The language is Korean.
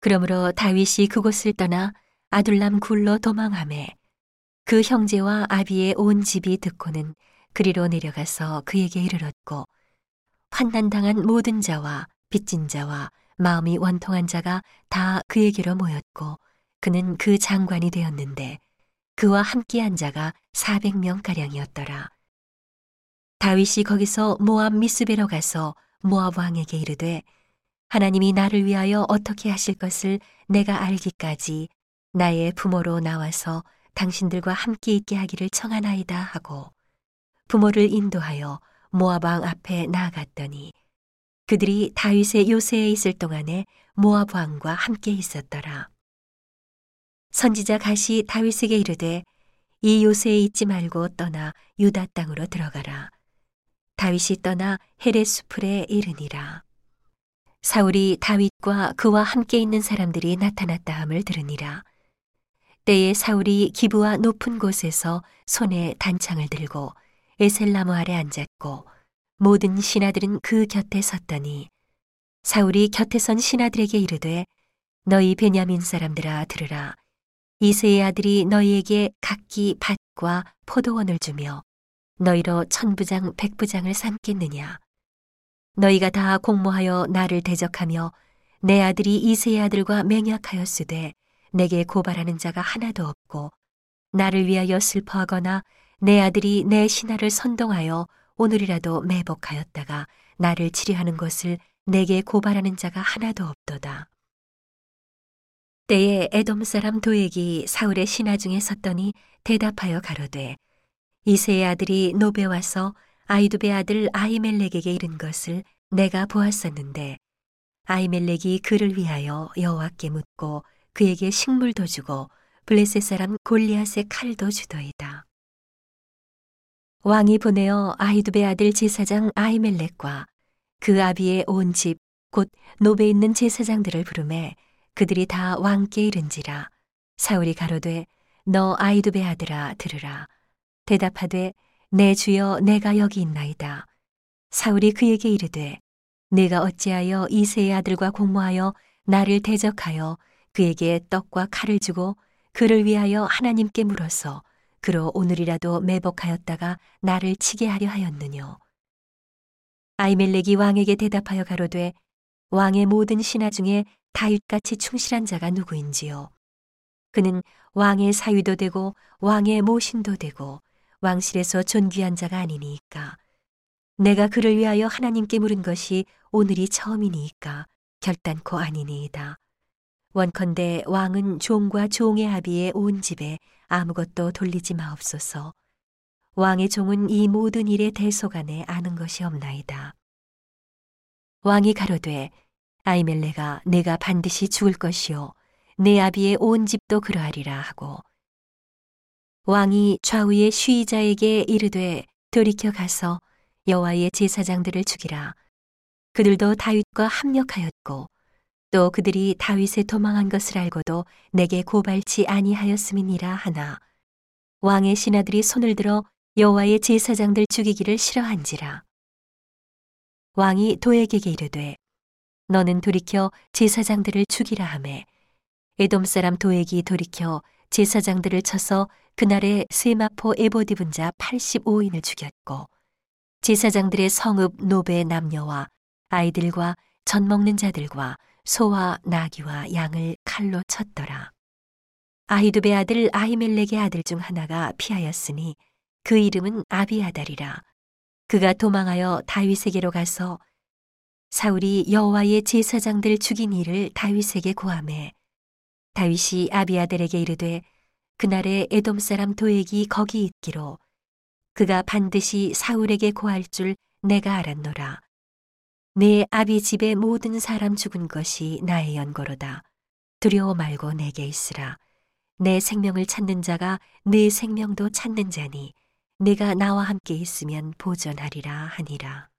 그러므로 다윗이 그곳을 떠나 아둘람 굴로 도망하매 그 형제와 아비의 온 집이 듣고는 그리로 내려가서 그에게 이르렀고 환난당한 모든 자와 빚진 자와 마음이 원통한 자가 다 그에게로 모였고 그는 그 장관이 되었는데 그와 함께한 자가 400명 가량이었더라. 다윗이 거기서 모압 미스베로 가서 모압 왕에게 이르되 하나님이 나를 위하여 어떻게 하실 것을 내가 알기까지 나의 부모로 나와서 당신들과 함께 있게 하기를 청하나이다 하고 부모를 인도하여 왕 앞에 나아갔더니 그들이 다윗의 요새에 있을 동안에 모압 왕과 함께 있었더라. 선지자 가시 다윗에게 이르되 이 요새에 있지 말고 떠나 유다 땅으로 들어가라. 다윗이 떠나 헤레 수풀에 이르니라. 사울이 다윗과 그와 함께 있는 사람들이 나타났다 함을 들으니라. 때에 사울이 기부와 높은 곳에서 손에 단창을 들고 에셀나무 아래 앉았고 모든 신하들은 그 곁에 섰더니 사울이 곁에 선 신하들에게 이르되 너희 베냐민 사람들아 들으라 이세의 아들이 너희에게 각기 밭과 포도원을 주며 너희로 천부장 백부장을 삼겠느냐 너희가 다 공모하여 나를 대적하며 내 아들이 이세의 아들과 맹약하였으되 내게 고발하는 자가 하나도 없고 나를 위하여 슬퍼하거나 내 아들이 내 신하를 선동하여 오늘이라도 매복하였다가 나를 치료하는 것을 내게 고발하는 자가 하나도 없도다. 때에 에돔 사람 도액이 사울의 신하 중에 섰더니 대답하여 가로되 이세의 아들이 노베 와서 아이두베 아들 아이멜렉에게 이른 것을 내가 보았었는데 아이멜렉이 그를 위하여 여호와께 묻고 그에게 식물도 주고 블레셋 사람 골리앗의 칼도 주더이다. 왕이 보내어 아이두베 아들 제사장 아이멜렉과 그 아비의 온 집 곧 노베 있는 제사장들을 부르매 그들이 다 왕께 이른지라 사울이 가로되 너 아이두베 아들아 들으라 대답하되 내 주여 내가 여기 있나이다 사울이 그에게 이르되 내가 어찌하여 이세의 아들과 공모하여 나를 대적하여 그에게 떡과 칼을 주고 그를 위하여 하나님께 물어서 그로 오늘이라도 매복하였다가 나를 치게 하려 하였느뇨. 아이멜렉이 왕에게 대답하여 가로되 왕의 모든 신하 중에 다윗같이 충실한 자가 누구인지요. 그는 왕의 사위도 되고 왕의 모신도 되고 왕실에서 존귀한 자가 아니니까. 내가 그를 위하여 하나님께 물은 것이 오늘이 처음이니까 결단코 아니니이다. 원컨대 왕은 종과 종의 합의에 온 집에 아무것도 돌리지 마옵소서. 왕의 종은 이 모든 일에 대소간에 아는 것이 없나이다. 왕이 가로되 아이멜레가 내가 반드시 죽을 것이요 내 아비의 온 집도 그러하리라 하고 왕이 좌우의 쉬이자에게 이르되 돌이켜 가서 여호와의 제사장들을 죽이라. 그들도 다윗과 합력하였고 또 그들이 다윗에 도망한 것을 알고도 내게 고발치 아니하였음이니라 하나. 왕의 신하들이 손을 들어 여호와의 제사장들 죽이기를 싫어한지라. 왕이 도에게게 이르되 너는 돌이켜 제사장들을 죽이라 하매. 에돔 사람 도액이 돌이켜 제사장들을 쳐서 그날에 세마포 에봇 입은 자 85인을 죽였고 제사장들의 성읍 노베 남녀와 아이들과 젖 먹는 자들과 소와 나귀와 양을 칼로 쳤더라. 아히두베 아들 아히멜렉의 아들 중 하나가 피하였으니 그 이름은 아비아달이라. 그가 도망하여 다윗에게로 가서 사울이 여호와의 제사장들 죽인 일을 다윗에게 고함해 다윗이 아비아델에게 이르되 그날에 에돔 사람 도액이 거기 있기로 그가 반드시 사울에게 고할 줄 내가 알았노라. 내 아비 집의 모든 사람 죽은 것이 나의 연고로다. 두려워 말고 내게 있으라. 내 생명을 찾는 자가 내 생명도 찾는 자니 내가 나와 함께 있으면 보전하리라 하니라.